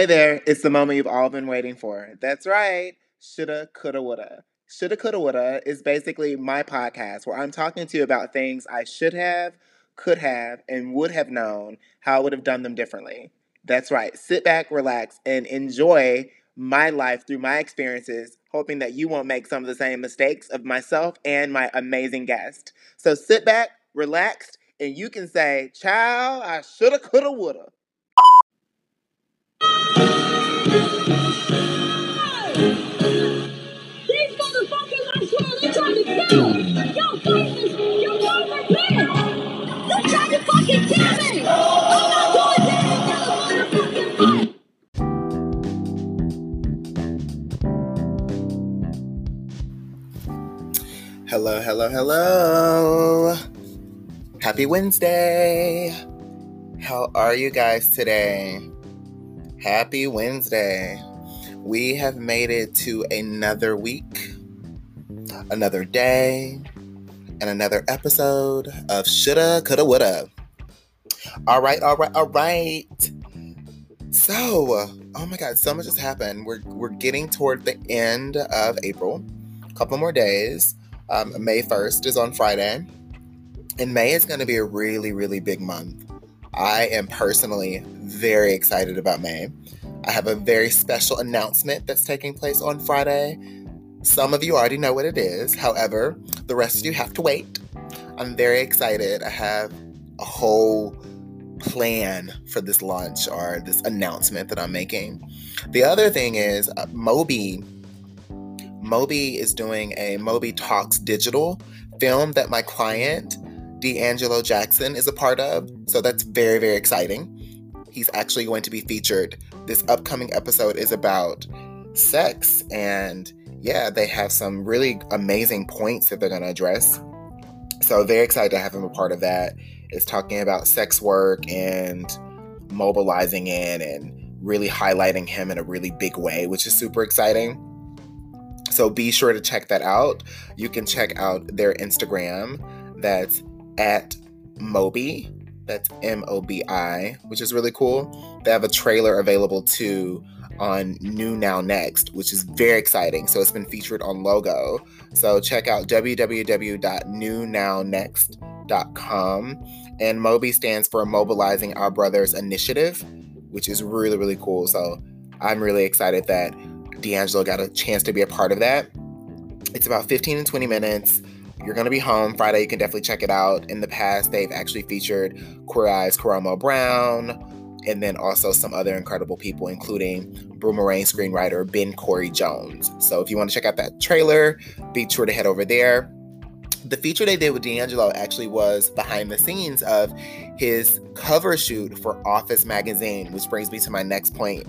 Hey there, it's the moment you've all been waiting for. That's right. Shoulda, coulda, woulda. Shoulda, coulda, woulda is basically my podcast where I'm talking to you about things I should have, could have, and would have known how I would have done them differently. That's right. Sit back, relax, and enjoy my life through my experiences, hoping that you won't make some of the same mistakes of myself and my amazing guest. So sit back, relax, and you can say, Child, I shoulda, coulda, woulda. Hello, hello, hello. Happy Wednesday. How are you guys today? Happy Wednesday. We have made it to another week, another day, and another episode of Shoulda, Coulda, Woulda. All right, all right, all right. So, oh my God, so much has happened. We're we're getting toward the end of April. A couple more days. Um, May 1st is on Friday. And May is going to be a really, really big month. I am personally very excited about May. I have a very special announcement that's taking place on Friday. Some of you already know what it is. However, the rest of you have to wait. I'm very excited. I have a whole plan for this launch or this announcement that I'm making. The other thing is, uh, Moby Moby is doing a Moby Talks digital film that my client, D'Angelo Jackson, is a part of. So that's mm-hmm. very, very exciting. He's actually going to be featured. This upcoming episode is about sex. And yeah, they have some really amazing points that they're going to address. So very excited to have him a part of that. It's talking about sex work and mobilizing in and really highlighting him in a really big way, which is super exciting. So be sure to check that out. You can check out their Instagram. That's at Moby. That's M O B I, which is really cool. They have a trailer available too on New Now Next, which is very exciting. So it's been featured on Logo. So check out www.newnownext.com. And Moby stands for Mobilizing Our Brothers Initiative, which is really, really cool. So I'm really excited that D'Angelo got a chance to be a part of that. It's about 15 and 20 minutes. You're to be home Friday. You can definitely check it out. In the past, they've actually featured Queer Eyes Karamo Brown, and then also some other incredible people, including Boomerang screenwriter Ben Cory Jones. So if you want to check out that trailer, be sure to head over there. The feature they did with D'Angelo actually was behind the scenes of his cover shoot for Office Magazine, which brings me to my next point.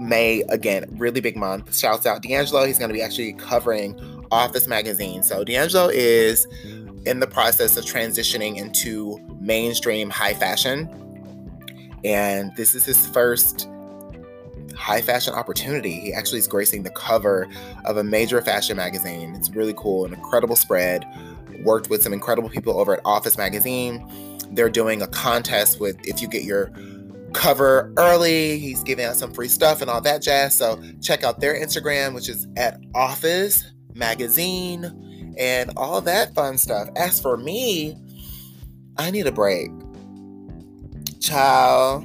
May, again, really big month. Shouts out D'Angelo. He's going to be actually covering Office Magazine. So D'Angelo is in the process of transitioning into mainstream high fashion. And this is his first high fashion opportunity. He actually is gracing the cover of a major fashion magazine. It's really cool, an incredible spread. Worked with some incredible people over at Office Magazine. They're doing a contest with if you get your cover early. He's giving out some free stuff and all that jazz. So check out their Instagram, which is at Office Magazine and all that fun stuff. As for me, I need a break. Child,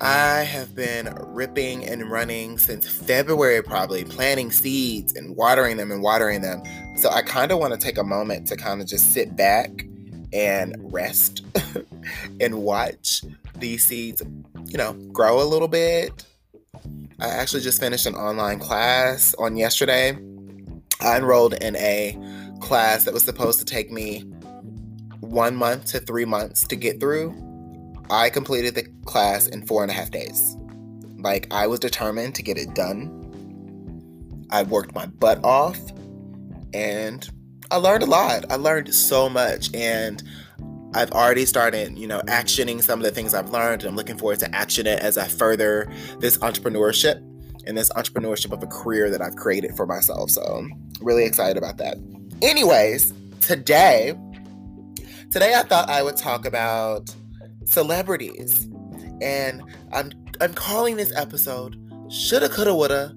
I have been ripping and running since February, probably planting seeds and watering them and watering them. So I kind of want to take a moment to kind of just sit back and rest and watch these seeds, you know, grow a little bit. I actually just finished an online class on yesterday. I enrolled in a class that was supposed to take me one month to three months to get through. I completed the class in four and a half days. Like, I was determined to get it done. I worked my butt off and I learned a lot. I learned so much. And I've already started, you know, actioning some of the things I've learned. And I'm looking forward to action it as I further this entrepreneurship and this entrepreneurship of a career that I've created for myself. So really excited about that. Anyways, today, today I thought I would talk about celebrities. And I'm I'm calling this episode Shoulda, Coulda, Woulda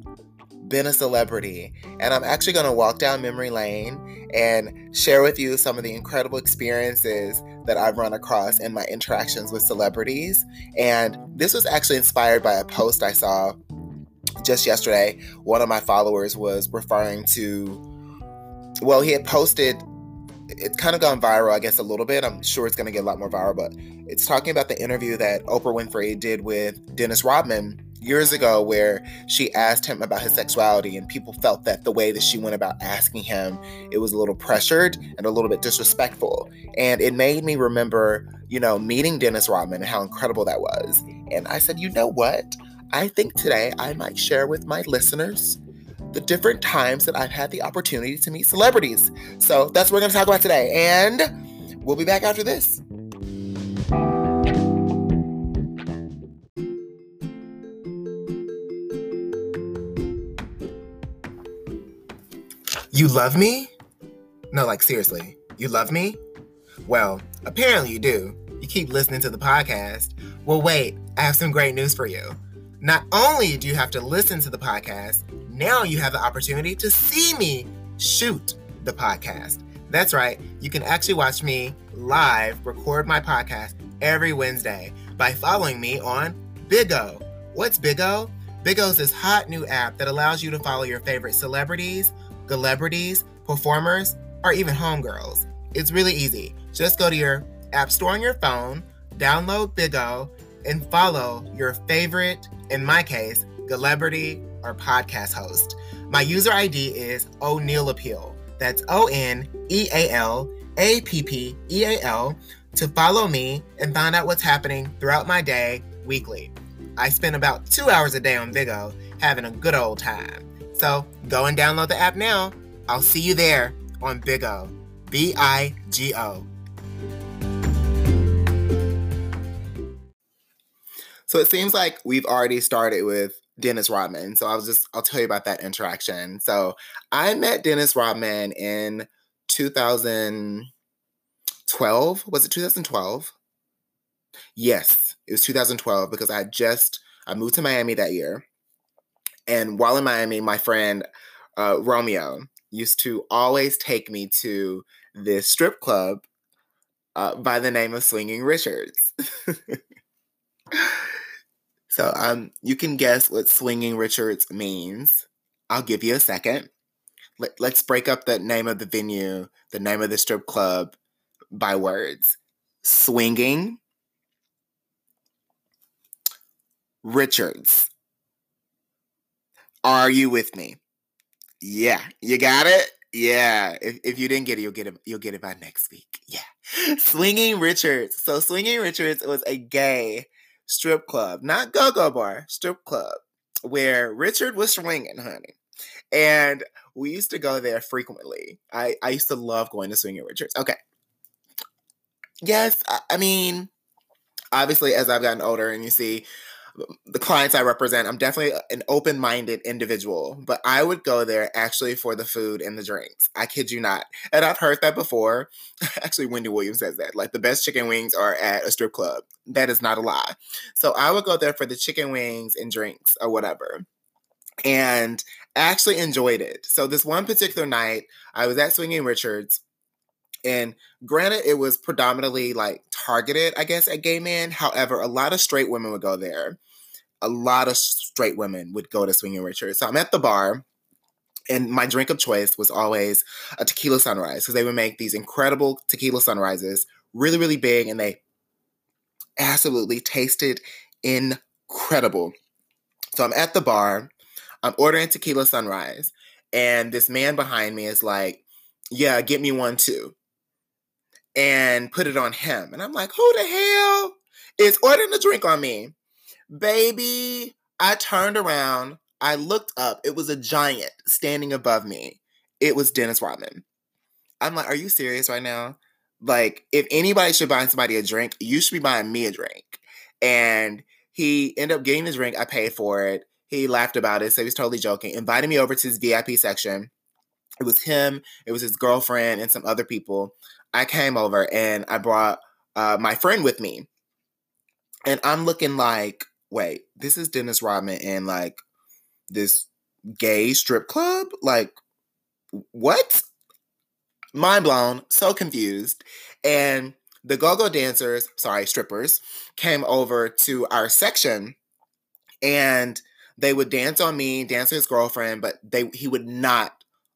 Been a Celebrity. And I'm actually to walk down memory lane and share with you some of the incredible experiences that I've run across in my interactions with celebrities. And this was actually inspired by a post I saw just yesterday. One of my followers was referring to, well, he had posted it's kind of gone viral, I guess, a little bit. I'm sure it's going to get a lot more viral, but it's talking about the interview that Oprah Winfrey did with Dennis Rodman years ago, where she asked him about his sexuality, and people felt that the way that she went about asking him, it was a little pressured and a little bit disrespectful. And it made me remember, you know, meeting Dennis Rodman and how incredible that was. And I said, you know what? I think today I might share with my listeners the different times that I've had the opportunity to meet celebrities. So that's what we're going to talk about today. And we'll be back after this. Love me? No, like seriously, you love me? Well, apparently you do. You keep listening to the podcast. Well, wait, I have some great news for you. Not only do you have to listen to the podcast, now you have the opportunity to see me shoot the podcast. That's right, you can actually watch me live record my podcast every Wednesday by following me on Bigo. What's Bigo? Bigo is this hot new app that allows you to follow your favorite celebrities, celebrities, performers, or even homegirls. It's really easy. Just go to your app store on your phone, download Bigo, and follow your favorite, in my case, celebrity or podcast host. My user ID is O'Neal Appeal. That's O N E A L A P P E A L to follow me and find out what's happening throughout my day weekly. I spend about two hours a day on Bigo having a good old time. So go and download the app now. I'll see you there on Bigo. B I G O. So it seems like we've already started with Dennis Rodman. So I'll just I'll tell you about that interaction. So I met Dennis Rodman in 2012. Was it 2012? Yes, it was 2012 because I just I moved to Miami that year. And while in Miami, my friend uh, Romeo used to always take me to this strip club uh, by the name of Swinging Richards. So um, you can guess what swinging Richards means. I'll give you a second. Let, let's break up the name of the venue, the name of the strip club by words. Swinging Richards. Are you with me? Yeah, you got it. Yeah, if, if you didn't get it, you'll get it. You'll get it by next week. Yeah, Swinging Richards. So Swinging Richards was a gay strip club, not go-go bar, strip club, where Richard was swinging, honey. And we used to go there frequently. I, I used to love going to swinging Richards. Okay. Yes, I, I mean, obviously, as I've gotten older and you see the clients I represent, I'm definitely an open minded individual, but I would go there actually for the food and the drinks. I kid you not. And I've heard that before. actually, Wendy Williams says that. Like the best chicken wings are at a strip club. That is not a lie. So I would go there for the chicken wings and drinks or whatever. And actually enjoyed it. So this one particular night, I was at Swinging Richards. And granted, it was predominantly like targeted, I guess, at gay men. However, a lot of straight women would go there a lot of straight women would go to Swinging Richard. So I'm at the bar, and my drink of choice was always a tequila sunrise because they would make these incredible tequila sunrises, really, really big, and they absolutely tasted incredible. So I'm at the bar, I'm ordering tequila sunrise, and this man behind me is like, Yeah, get me one too. And put it on him. And I'm like, Who the hell is ordering a drink on me? Baby, I turned around. I looked up. It was a giant standing above me. It was Dennis Rodman. I'm like, are you serious right now? Like, if anybody should buy somebody a drink, you should be buying me a drink. And he ended up getting the drink. I paid for it. He laughed about it, so he was totally joking. Invited me over to his VIP section. It was him, it was his girlfriend, and some other people. I came over and I brought uh, my friend with me. And I'm looking like, wait, this is Dennis Rodman in like this gay strip club? Like, what? Mind blown, so confused. And the go go dancers, sorry, strippers, came over to our section and they would dance on me, dance his girlfriend, but they he would not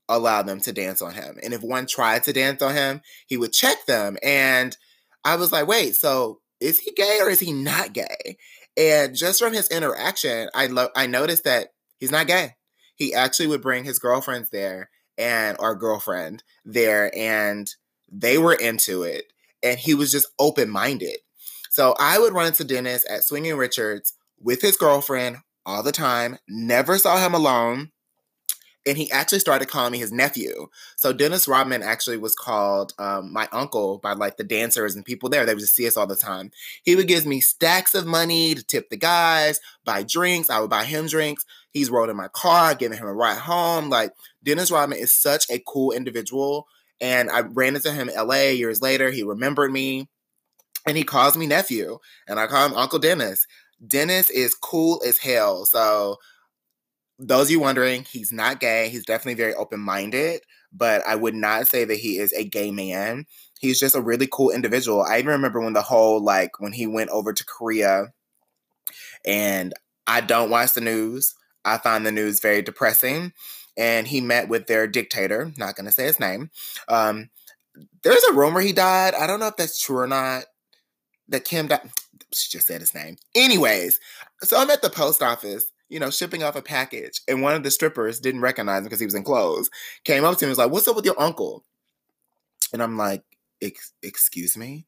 allow them to dance on him. And if one tried to dance on him, he would check them. And I was like, wait, so is he gay or is he not gay? And just from his interaction, I lo- I noticed that he's not gay. He actually would bring his girlfriends there and our girlfriend there, and they were into it. And he was just open minded. So I would run into Dennis at Swinging Richards with his girlfriend all the time, never saw him alone and he actually started calling me his nephew. So Dennis Rodman actually was called um, my uncle by like the dancers and people there. They would just see us all the time. He would give me stacks of money to tip the guys, buy drinks. I would buy him drinks. He's rode in my car, giving him a ride home. Like Dennis Rodman is such a cool individual. And I ran into him in LA years later. He remembered me and he calls me nephew. And I call him Uncle Dennis. Dennis is cool as hell. So those of you wondering, he's not gay. He's definitely very open minded, but I would not say that he is a gay man. He's just a really cool individual. I even remember when the whole, like, when he went over to Korea, and I don't watch the news. I find the news very depressing. And he met with their dictator, not going to say his name. Um, there's a rumor he died. I don't know if that's true or not. That Kim died. She just said his name. Anyways, so I'm at the post office you know, shipping off a package. And one of the strippers didn't recognize him because he was in clothes. Came up to me and was like, What's up with your uncle? And I'm like, Excuse me?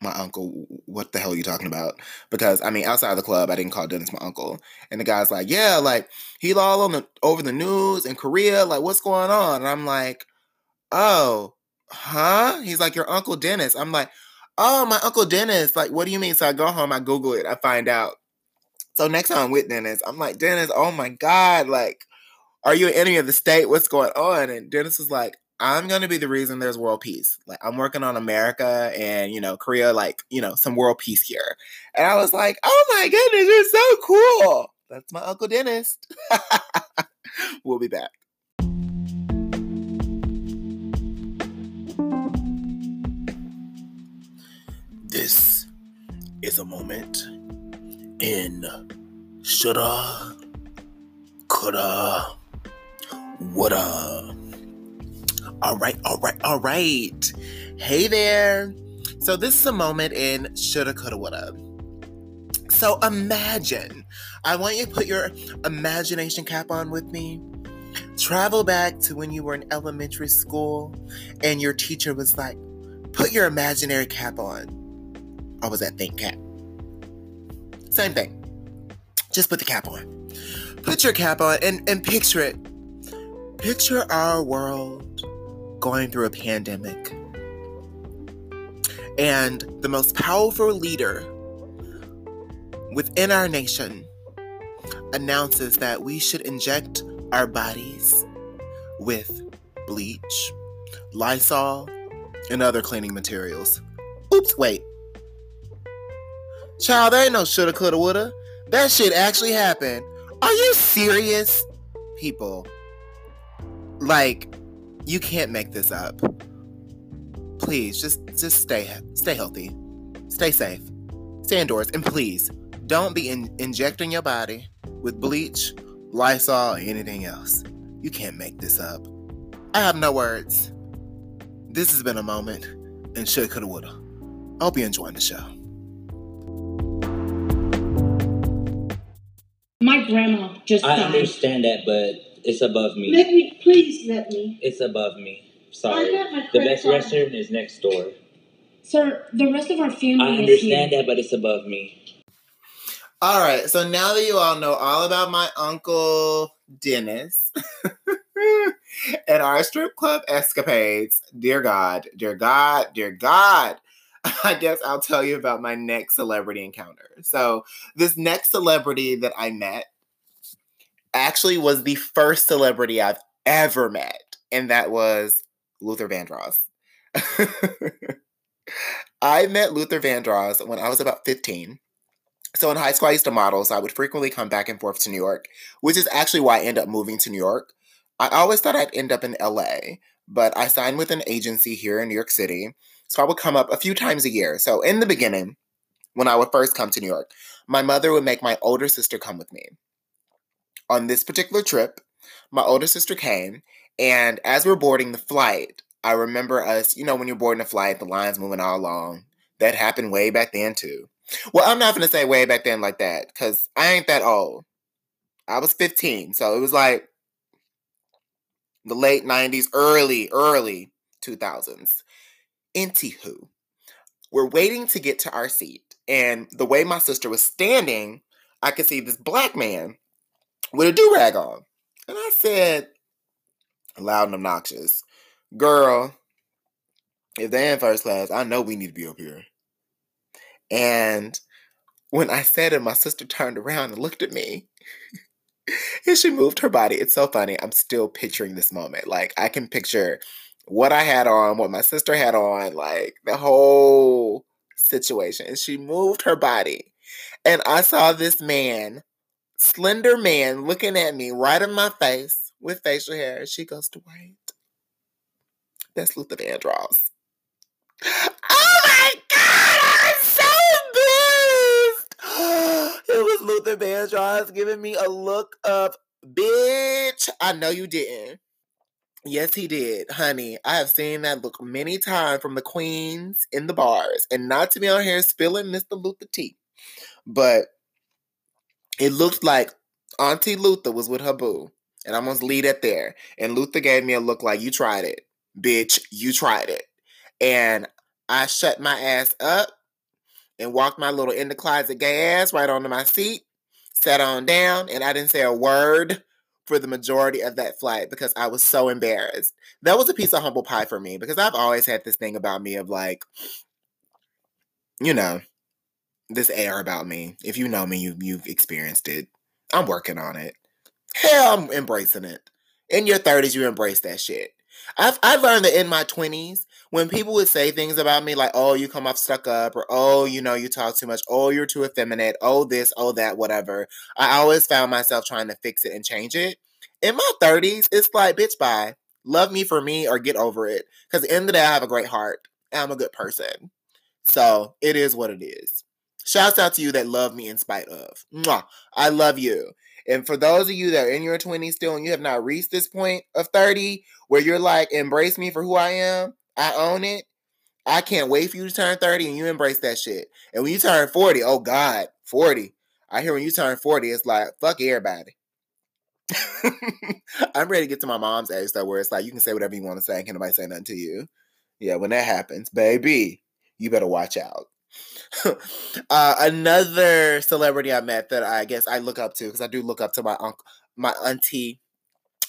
My uncle, what the hell are you talking about? Because I mean, outside of the club, I didn't call Dennis my uncle. And the guy's like, Yeah, like he all on the over the news in Korea, like what's going on? And I'm like, Oh, huh? He's like, Your uncle Dennis. I'm like, Oh, my uncle Dennis. Like, what do you mean? So I go home, I Google it, I find out so next time I'm with Dennis, I'm like, Dennis, oh my God, like, are you an enemy of the state? What's going on? And Dennis was like, I'm gonna be the reason there's world peace. Like I'm working on America and you know Korea, like you know some world peace here. And I was like, oh my goodness, you're so cool. That's my uncle Dennis. we'll be back. This is a moment in shoulda, coulda, woulda. All right, all right, all right. Hey there. So this is a moment in shoulda, coulda, woulda. So imagine, I want you to put your imagination cap on with me. Travel back to when you were in elementary school and your teacher was like, put your imaginary cap on. Or was that think cap? Same thing. Just put the cap on. Put your cap on and, and picture it. Picture our world going through a pandemic. And the most powerful leader within our nation announces that we should inject our bodies with bleach, Lysol, and other cleaning materials. Oops, wait. Child, there ain't no shoulda, coulda, woulda. That shit actually happened. Are you serious? People, like, you can't make this up. Please, just just stay stay healthy, stay safe, stay indoors, and please don't be in- injecting your body with bleach, Lysol, or anything else. You can't make this up. I have no words. This has been a moment and shoulda, coulda, woulda. I hope you're enjoying the show. My grandma just I died. understand that, but it's above me. Let me, please let me. It's above me. I Sorry. got my The credit best card. restaurant is next door. Sir, the rest of our family I is understand here. that, but it's above me. All right, so now that you all know all about my uncle Dennis and our strip club escapades, dear God, dear God, dear God, I guess I'll tell you about my next celebrity encounter. So, this next celebrity that I met actually was the first celebrity I've ever met, and that was Luther Vandross. I met Luther Vandross when I was about 15 So in high school, I used to model, so I would frequently come back and forth to New York, which is actually why I ended up moving to New York. I always thought I'd end up in LA, but I signed with an agency here in New York City. So I would come up a few times a year. So in the beginning, when I would first come to New York, my mother would make my older sister come with me. On this particular trip, my older sister came, and as we're boarding the flight, I remember us, you know, when you're boarding a flight, the line's moving all along. That happened way back then, too. Well, I'm not going to say way back then like that, because I ain't that old. I was 15, so it was like the late 90s, early, early 2000s. Anywho, we're waiting to get to our seat. And the way my sister was standing, I could see this black man with a do rag on. And I said, loud and obnoxious, Girl, if they're in first class, I know we need to be up here. And when I said it, my sister turned around and looked at me. and she moved her body. It's so funny. I'm still picturing this moment. Like, I can picture what I had on, what my sister had on, like the whole situation. And she moved her body. And I saw this man, slender man, looking at me right in my face with facial hair. She goes, Dwight, that's Luther Vandross. Oh my God, I was so pissed. It was Luther Vandross giving me a look of, bitch, I know you didn't. Yes, he did, honey. I have seen that look many times from the queens in the bars, and not to be on here spilling Mr. Luther tea, but it looked like Auntie Luther was with her boo, and I'm gonna leave it there. And Luther gave me a look like you tried it, bitch. You tried it, and I shut my ass up and walked my little in the closet gay ass right onto my seat, sat on down, and I didn't say a word for the majority of that flight because I was so embarrassed. That was a piece of humble pie for me because I've always had this thing about me of like, you know, this air about me. If you know me, you you've experienced it. I'm working on it. Hell, I'm embracing it. In your 30s, you embrace that shit. I've I learned that in my 20s, when people would say things about me like, oh, you come off stuck up, or oh, you know, you talk too much, oh, you're too effeminate, oh, this, oh, that, whatever, I always found myself trying to fix it and change it. In my 30s, it's like, bitch, bye. Love me for me or get over it. Because at the end of the day, I have a great heart. I'm a good person. So it is what it is. Shouts out to you that love me in spite of. Mwah. I love you. And for those of you that are in your 20s still and you have not reached this point of 30 where you're like, embrace me for who I am, I own it. I can't wait for you to turn 30 and you embrace that shit. And when you turn 40, oh God, 40. I hear when you turn 40, it's like, fuck everybody. I'm ready to get to my mom's age though, where it's like you can say whatever you want to say, and can nobody say nothing to you. Yeah, when that happens, baby, you better watch out. uh, another celebrity I met that I guess I look up to because I do look up to my uncle, my auntie,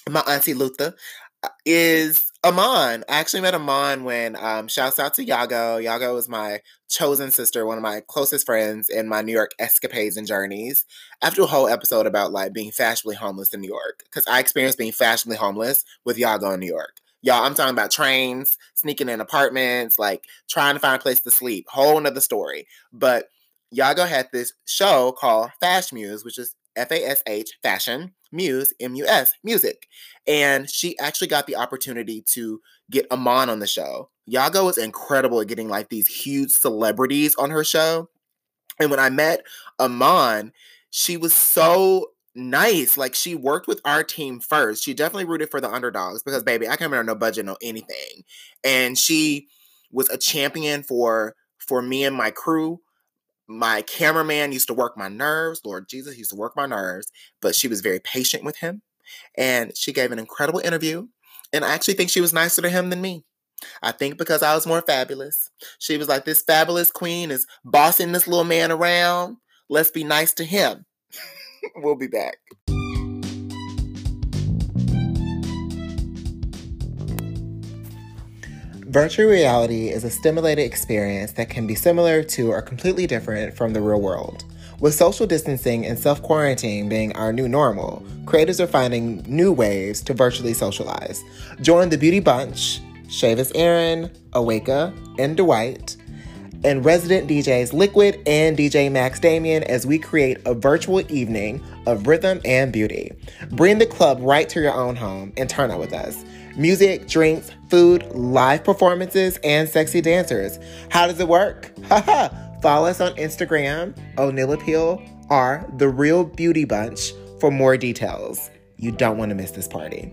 my auntie Luther uh, is Amon. I actually met Amon when um, shouts out to Yago. Yago was my chosen sister, one of my closest friends in my New York escapades and journeys. After a whole episode about like being fashionably homeless in New York, because I experienced being fashionably homeless with Yago in New York. Y'all, I'm talking about trains, sneaking in apartments, like trying to find a place to sleep. Whole another story. But Yago had this show called Fash Muse, which is F A S H, fashion, Muse, M U S, music. And she actually got the opportunity to get Amon on the show. Yago is incredible at getting like these huge celebrities on her show. And when I met Amon, she was so nice. Like she worked with our team first. She definitely rooted for the underdogs because baby, I can't remember no budget, no anything. And she was a champion for for me and my crew. My cameraman used to work my nerves. Lord Jesus, he used to work my nerves, but she was very patient with him. And she gave an incredible interview. And I actually think she was nicer to him than me. I think because I was more fabulous. She was like, This fabulous queen is bossing this little man around. Let's be nice to him. we'll be back. Virtual reality is a stimulated experience that can be similar to or completely different from the real world. With social distancing and self quarantine being our new normal, creators are finding new ways to virtually socialize. Join the Beauty Bunch, Shavis Aaron, Aweka, and Dwight and resident DJs Liquid and DJ Max Damien as we create a virtual evening of rhythm and beauty. Bring the club right to your own home and turn up with us. Music, drinks, food, live performances, and sexy dancers. How does it work? Follow us on Instagram, O'Neill or The Real Beauty Bunch for more details. You don't want to miss this party.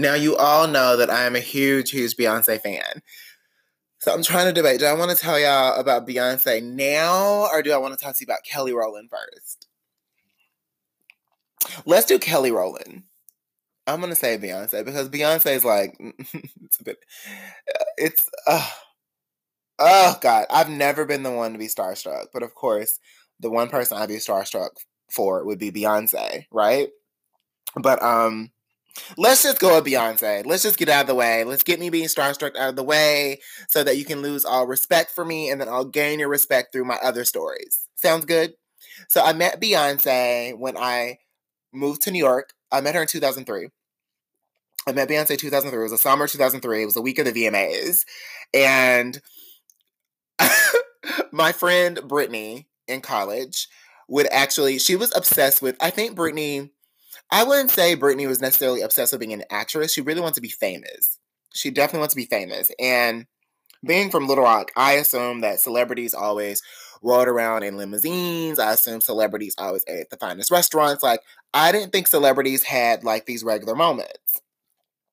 Now, you all know that I am a huge, huge Beyonce fan. So I'm trying to debate. Do I want to tell y'all about Beyonce now or do I want to talk to you about Kelly Rowland first? Let's do Kelly Rowland. I'm gonna say Beyonce because Beyonce is like it's a bit it's uh, oh god I've never been the one to be starstruck but of course the one person I'd be starstruck for would be Beyonce right but um let's just go with Beyonce let's just get out of the way let's get me being starstruck out of the way so that you can lose all respect for me and then I'll gain your respect through my other stories sounds good so I met Beyonce when I moved to New York I met her in 2003 I met Beyonce 2003. It was the summer 2003. It was the week of the VMAs. And my friend Brittany in college would actually, she was obsessed with, I think Brittany, I wouldn't say Brittany was necessarily obsessed with being an actress. She really wanted to be famous. She definitely wants to be famous. And being from Little Rock, I assume that celebrities always rode around in limousines. I assume celebrities always ate at the finest restaurants. Like, I didn't think celebrities had like these regular moments.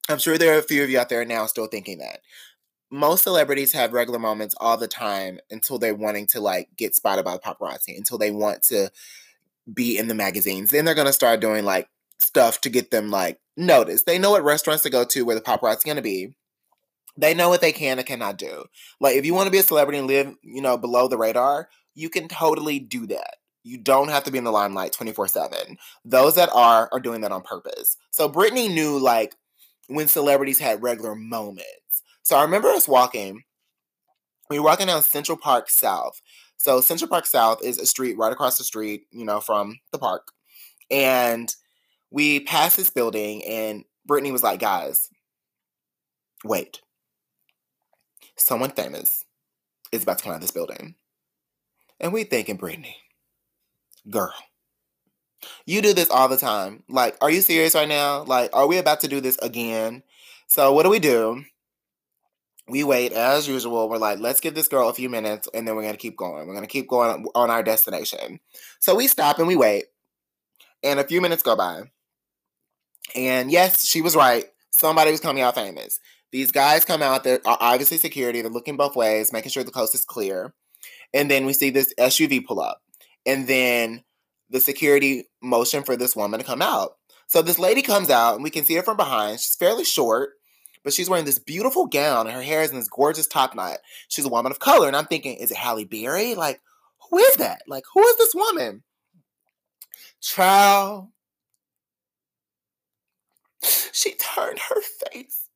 I'm sure there are a few of you out there now still thinking that. Most celebrities have regular moments all the time until they're wanting to like get spotted by the paparazzi, until they want to be in the magazines. Then they're gonna start doing like stuff to get them like noticed. They know what restaurants to go to where the paparazzi gonna be. They know what they can and cannot do. Like if you want to be a celebrity and live, you know, below the radar, you can totally do that. You don't have to be in the limelight 24 7. Those that are are doing that on purpose. So Brittany knew like when celebrities had regular moments. So I remember us walking. We were walking down Central Park South. So Central Park South is a street right across the street, you know, from the park. And we passed this building, and Brittany was like, guys, wait. Someone famous is about to come out of this building. And we thinking, Brittany, girl, you do this all the time. Like, are you serious right now? Like, are we about to do this again? So, what do we do? We wait as usual. We're like, let's give this girl a few minutes and then we're to keep going. We're to keep going on our destination. So, we stop and we wait. And a few minutes go by. And yes, she was right. Somebody was coming out famous. These guys come out, they're obviously security, they're looking both ways, making sure the coast is clear. And then we see this SUV pull up. And then the security motion for this woman to come out. So this lady comes out and we can see her from behind. She's fairly short, but she's wearing this beautiful gown and her hair is in this gorgeous top knot. She's a woman of color. And I'm thinking, is it Halle Berry? Like, who is that? Like, who is this woman? Child. She turned her face.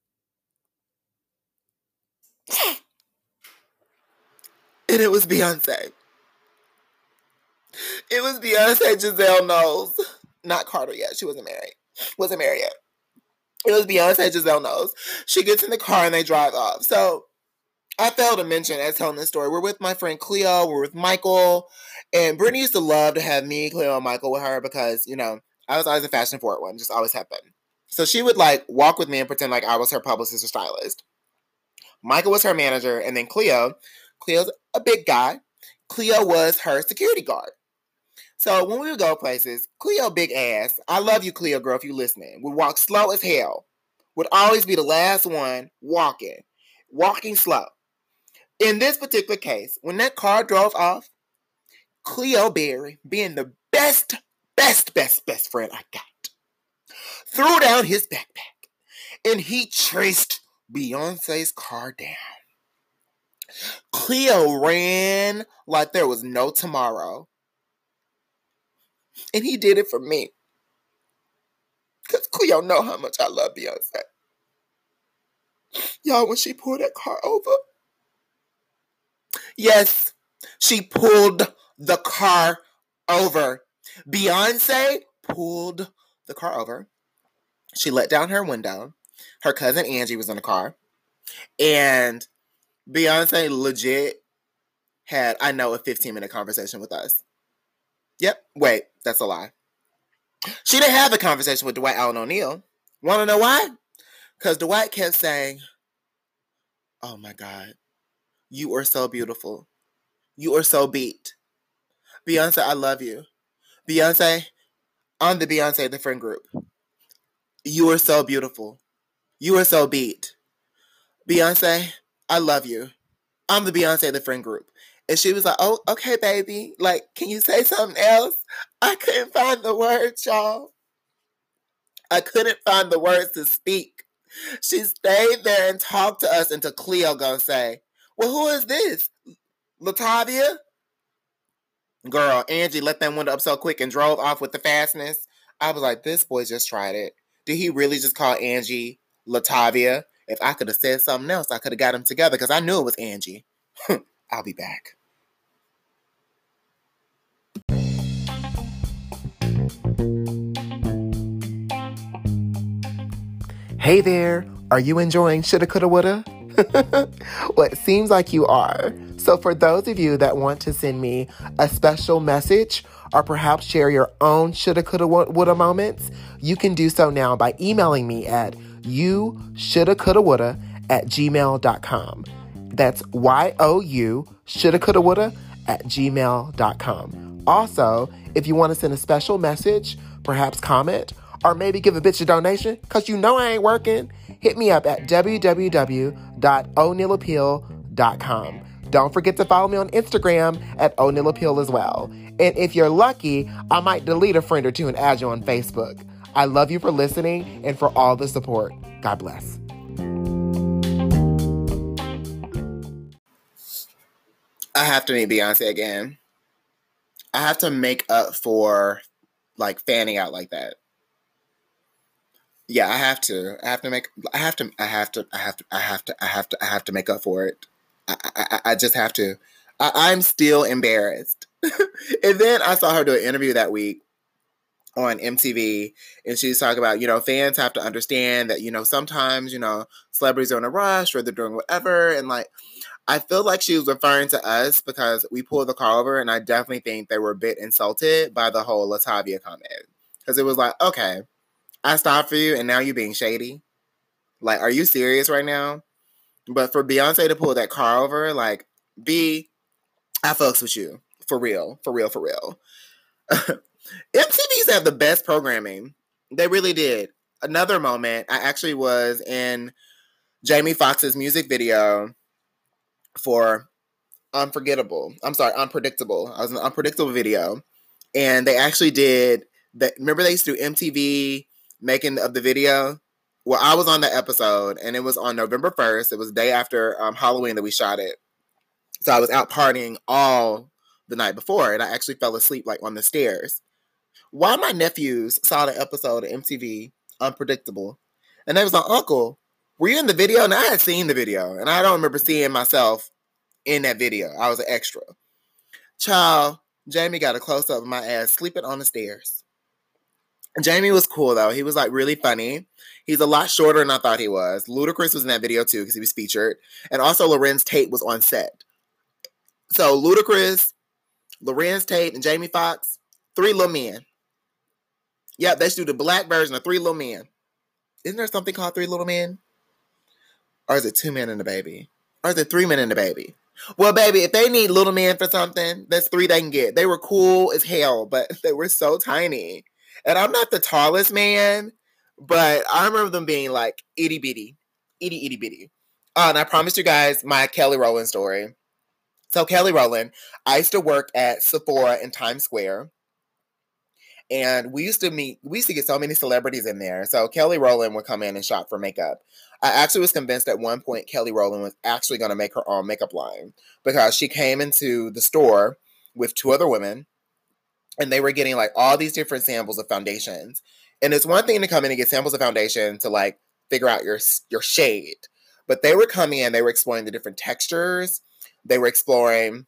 And it was Beyonce. It was Beyonce Giselle Knowles. Not Carter yet. She wasn't married. Wasn't married yet. It was Beyonce Giselle Knowles. She gets in the car and they drive off. So I failed to mention as telling this story. We're with my friend Cleo. We're with Michael. And Brittany used to love to have me, Cleo, and Michael with her because, you know, I was always a fashion forward one. Just always happened. So she would like walk with me and pretend like I was her publicist or stylist. Michael was her manager, and then Cleo. Cleo's a big guy. Cleo was her security guard. So when we would go places, Cleo big ass, I love you, Cleo girl, if you're listening, would walk slow as hell. Would always be the last one walking. Walking slow. In this particular case, when that car drove off, Cleo Berry, being the best, best, best, best friend I got, threw down his backpack and he traced Beyonce's car down. Cleo ran like there was no tomorrow. And he did it for me. Because Cleo know how much I love Beyonce. Y'all, when she pulled that car over, yes, she pulled the car over. Beyonce pulled the car over. She let down her window. Her cousin Angie was in the car. And Beyonce legit had, I know, a 15 minute conversation with us. Yep. Wait, that's a lie. She didn't have a conversation with Dwight Allen O'Neill. Want to know why? Because Dwight kept saying, Oh my God, you are so beautiful. You are so beat. Beyonce, I love you. Beyonce, I'm the Beyonce the friend group. You are so beautiful. You are so beat. Beyonce, I love you. I'm the Beyonce of the friend group. And she was like, Oh, okay, baby. Like, can you say something else? I couldn't find the words, y'all. I couldn't find the words to speak. She stayed there and talked to us until Cleo gonna say, Well, who is this? Latavia? Girl, Angie let that window up so quick and drove off with the fastness. I was like, this boy just tried it. Did he really just call Angie Latavia? If I could have said something else, I could have got them together because I knew it was Angie. I'll be back. Hey there, are you enjoying Shoulda Coulda Woulda? well, it seems like you are. So, for those of you that want to send me a special message or perhaps share your own shoulda, coulda, woulda moments, you can do so now by emailing me at you shoulda, coulda, woulda at gmail.com. That's Y O U shoulda, coulda, woulda at gmail.com. Also, if you want to send a special message, perhaps comment, or maybe give a bitch a donation, because you know I ain't working, hit me up at www.o'neillappeal.com. Don't forget to follow me on Instagram at O'Neill as well. And if you're lucky, I might delete a friend or two and add you on Facebook. I love you for listening and for all the support. God bless. I have to meet Beyonce again. I have to make up for like fanning out like that. Yeah, I have to. I have to make. I have to. I have to. I have to. I have to. I have to. I have to make up for it. I. I, I just have to. I, I'm still embarrassed. and then I saw her do an interview that week on MTV, and she's talking about you know fans have to understand that you know sometimes you know celebrities are in a rush or they're doing whatever, and like I feel like she was referring to us because we pulled the car over, and I definitely think they were a bit insulted by the whole Latavia comment because it was like okay I stopped for you and now you're being shady. Like, are you serious right now? But for Beyonce to pull that car over, like, B, I fucks with you. For real. For real, for real. MTV's have the best programming. They really did. Another moment, I actually was in Jamie Foxx's music video for Unforgettable. I'm sorry, Unpredictable. I was in Unpredictable video. And they actually did that. Remember, they used to do MTV making of the video. Well, I was on the episode, and it was on November first. It was day after um, Halloween that we shot it. So I was out partying all the night before, and I actually fell asleep like on the stairs. While my nephews saw the episode of MTV Unpredictable, and they was like, "Uncle, were you in the video?" And I had seen the video, and I don't remember seeing myself in that video. I was an extra. Child, Jamie got a close up of my ass sleeping on the stairs. Jamie was cool though. He was like really funny. He's a lot shorter than I thought he was. Ludacris was in that video too because he was featured, and also Larenz Tate was on set. So Ludacris, Larenz Tate, and Jamie Foxx, three little men. Yep, they should do the black version of Three Little Men. Isn't there something called Three Little Men? Or is it Two Men and a Baby? Or is it Three Men and a Baby? Well, baby, if they need little men for something, that's three they can get. They were cool as hell, but they were so tiny. And I'm not the tallest man, but I remember them being like itty bitty, itty itty bitty. Uh, and I promised you guys my Kelly Rowland story. So Kelly Rowland, I used to work at Sephora in Times Square. And we used to meet, we used to get so many celebrities in there. So Kelly Rowland would come in and shop for makeup. I actually was convinced at one point Kelly Rowland was actually going to make her own makeup line because she came into the store with two other women and they were getting like all these different samples of foundations. And it's one thing to come in and get samples of foundation to like figure out your your shade, but they were coming in, they were exploring the different textures, they were exploring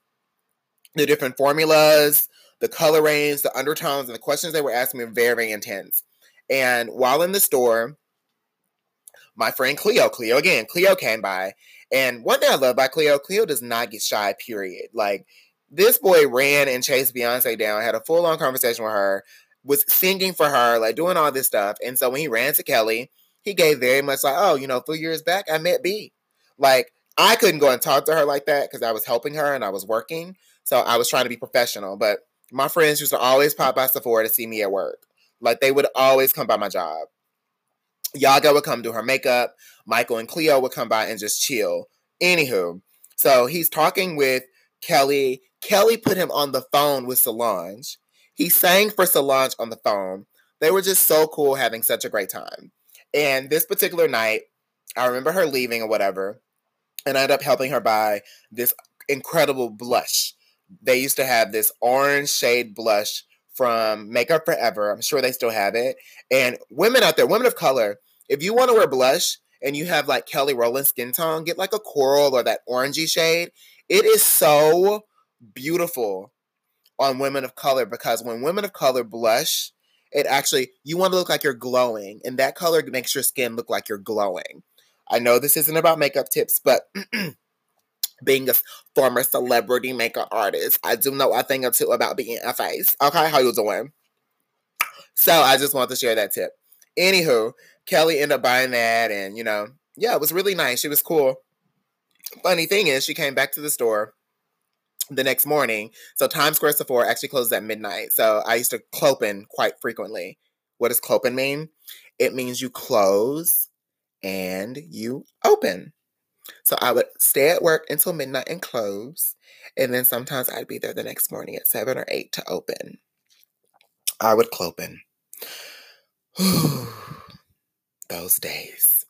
the different formulas, the color range, the undertones, and the questions they were asking me were very, very intense. And while in the store, my friend Cleo, Cleo again, Cleo came by. And one thing I love about Cleo, Cleo does not get shy, period. Like, this boy ran and chased Beyonce down, had a full on conversation with her, was singing for her, like doing all this stuff. And so when he ran to Kelly, he gave very much like, oh, you know, a few years back, I met B. Like, I couldn't go and talk to her like that because I was helping her and I was working. So I was trying to be professional. But my friends used to always pop by Sephora to see me at work. Like they would always come by my job. Yaga would come do her makeup. Michael and Cleo would come by and just chill. Anywho, so he's talking with Kelly. Kelly put him on the phone with Solange. He sang for Solange on the phone. They were just so cool having such a great time. And this particular night, I remember her leaving or whatever, and I ended up helping her buy this incredible blush. They used to have this orange shade blush from Makeup Forever. I'm sure they still have it. And women out there, women of color, if you want to wear blush and you have like Kelly Rowland skin tone, get like a coral or that orangey shade. It is so beautiful on women of color because when women of color blush, it actually you want to look like you're glowing, and that color makes your skin look like you're glowing. I know this isn't about makeup tips, but being a former celebrity makeup artist, I do know a thing or two about being a face. Okay, how you doing? So I just want to share that tip. Anywho, Kelly ended up buying that, and you know, yeah, it was really nice. She was cool. Funny thing is, she came back to the store the next morning. So Times Square Sephora actually closes at midnight. So I used to clopen quite frequently. What does clopen mean? It means you close and you open. So I would stay at work until midnight and close. And then sometimes I'd be there the next morning at seven or eight to open. I would clopen. Those days.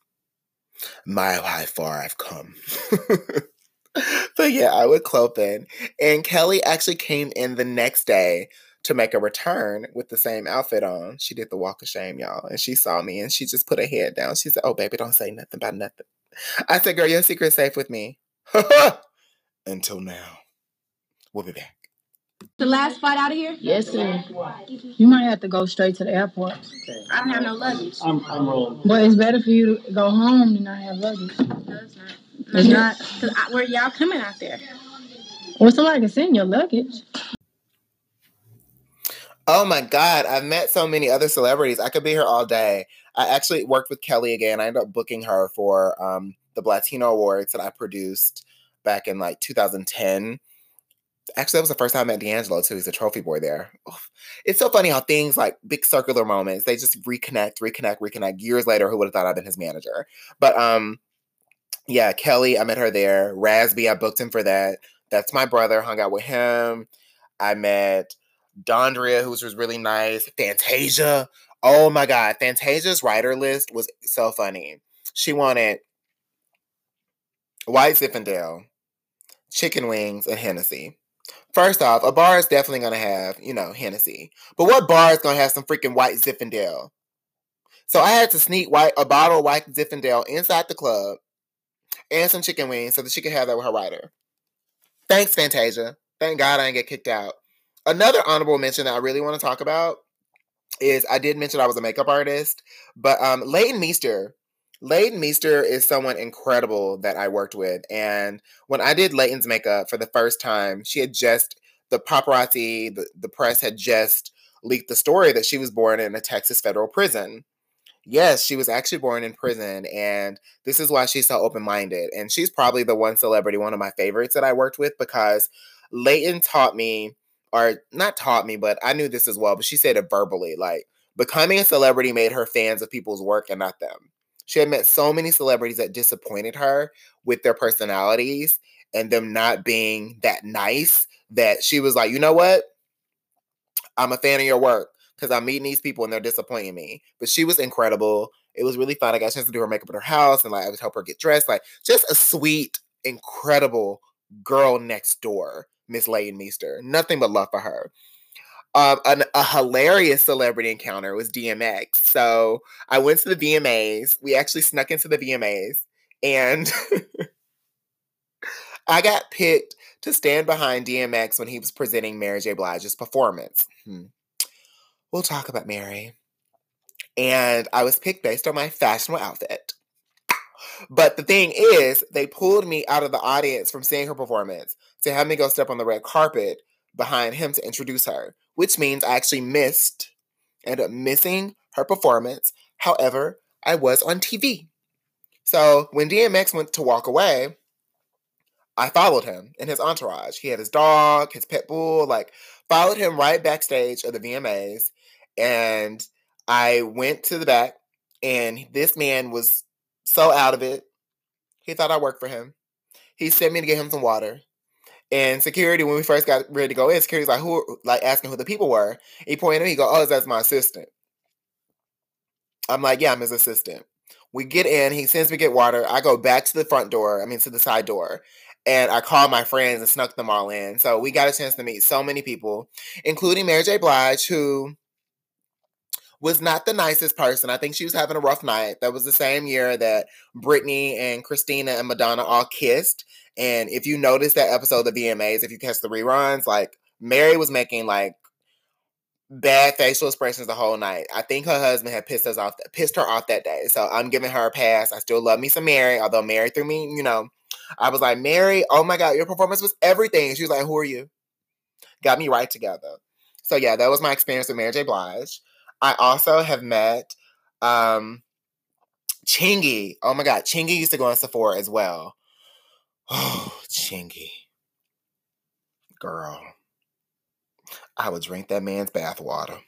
My how far I've come. but yeah, I would clopen. And Kelly actually came in the next day to make a return with the same outfit on. She did the walk of shame, y'all. And she saw me and she just put her head down. She said, Oh, baby, don't say nothing about nothing. I said, Girl, your secret's safe with me. Until now. We'll be back. The last flight out of here? Yes, sir. You might have to go straight to the airport. I don't have no luggage. I'm, I'm rolling. But it's better for you to go home than not have luggage. No, it's not. It's not. Cause I, where y'all coming out there? Or somebody can send your luggage. Oh my God, I've met so many other celebrities. I could be here all day. I actually worked with Kelly again. I ended up booking her for um, the Latino Awards that I produced back in like 2010. Actually, that was the first time I met D'Angelo too. He's a trophy boy there. Oof. It's so funny how things like big circular moments, they just reconnect, reconnect, reconnect. Years later, who would have thought I'd been his manager? But um, yeah, Kelly, I met her there. Raz-B, I booked him for that. That's my brother, hung out with him. I met Dondria, who was really nice. Fantasia. Oh my God. Fantasia's rider list was so funny. She wanted White Zinfandel, chicken wings, and Hennessy. First off, a bar is definitely going to have, you know, Hennessy. But what bar is going to have some freaking White Zinfandel? So I had to sneak white a bottle of White Zinfandel inside the club and some chicken wings so that she could have that with her rider. Thanks, Fantasia. Thank God I didn't get kicked out. Another honorable mention that I really want to talk about is I did mention I was a makeup artist, but um, Leighton Meester. Leighton Meester is someone incredible that I worked with. And when I did Leighton's makeup for the first time, she had just, the paparazzi, the, the press had just leaked the story that she was born in a Texas federal prison. Yes, she was actually born in prison, and this is why she's so open minded. And she's probably the one celebrity, one of my favorites that I worked with because Leighton taught me, or not taught me, but I knew this as well, but she said it verbally. Like, becoming a celebrity made her fans of people's work and not them. She had met so many celebrities that disappointed her with their personalities and them not being that nice that she was like, you know what? I'm a fan of your work because I'm meeting these people and they're disappointing me. But she was incredible. It was really fun. I got a chance to do her makeup at her house and like I would help her get dressed. Like just a sweet, incredible girl next door, Miss Leighton Meester. Nothing but love for her. Um, an, a hilarious celebrity encounter was DMX. So I went to the VMAs. We actually snuck into the VMAs and I got picked to stand behind DMX when he was presenting Mary J. Blige's performance. Hmm. We'll talk about Mary. and I was picked based on my fashionable outfit. But the thing is, they pulled me out of the audience from seeing her performance to have me go step on the red carpet behind him to introduce her, which means I actually missed, ended up missing her performance. However, I was on TV. So when DMX went to walk away, I followed him in his entourage. He had his dog, his pit bull, like followed him right backstage of the VMAs. And I went to the back, and this man was so out of it. He thought I worked for him. He sent me to get him some water. And security, when we first got ready to go in, security's like, who, like asking who the people were. He pointed at me, he go, oh, that's my assistant. I'm like, yeah, I'm his assistant. We get in, he sends me get water. I go back to the front door, I mean, to the side door. And I called my friends and snuck them all in. So we got a chance to meet so many people, including Mary J. Blige, who was not the nicest person. I think she was having a rough night. That was the same year that Britney and Christina and Madonna all kissed. And if you notice that episode of the VMAs, if you catch the reruns, like Mary was making like bad facial expressions the whole night. I think her husband had pissed us off, pissed her off that day. So I'm giving her a pass. I still love me some Mary, although Mary threw me, you know, I was like, Mary, oh my God, your performance was everything. She was like, who are you? Got me right together. So yeah, that was my experience with Mary J. Blige. I also have met um Chingy. Oh my god, Chingy used to go on Sephora as well. Oh, Chingy. Girl. I would drink that man's bathwater.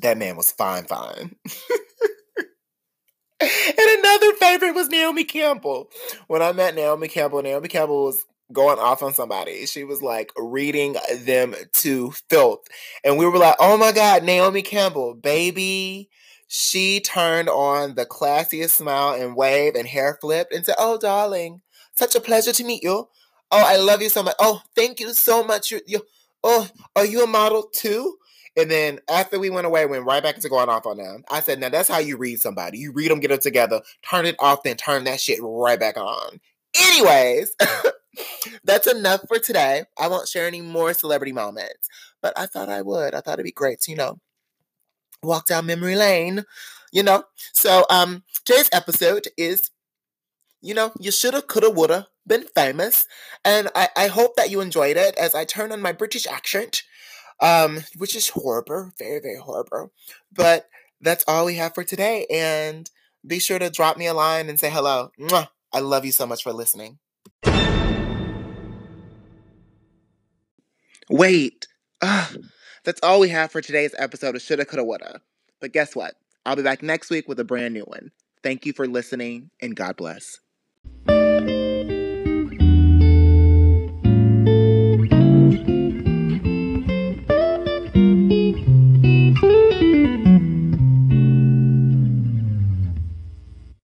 That man was fine, fine. and another favorite was Naomi Campbell. When I met Naomi Campbell, Naomi Campbell was going off on somebody. She was like reading them to filth. And we were like, oh my God, Naomi Campbell, baby. She turned on the classiest smile and wave and hair flipped and said, oh, darling, such a pleasure to meet you. Oh, I love you so much. Oh, thank you so much. You, you, oh, are you a model too? And then after we went away, went right back into going off on them. I said, now that's how you read somebody. You read them, get them together, turn it off, then turn that shit right back on. Anyways, that's enough for today. I won't share any more celebrity moments, but I thought I would. I thought it'd be great to, you know, walk down memory lane, you know. So um today's episode is, you know, you shoulda, coulda, woulda been famous. And I, I hope that you enjoyed it as I turn on my British accent. Um, which is horrible, very, very horrible. But that's all we have for today. And be sure to drop me a line and say hello. Mwah. I love you so much for listening. Wait. Ugh. That's all we have for today's episode of Shoulda, Coulda, Woulda. But guess what? I'll be back next week with a brand new one. Thank you for listening, and God bless.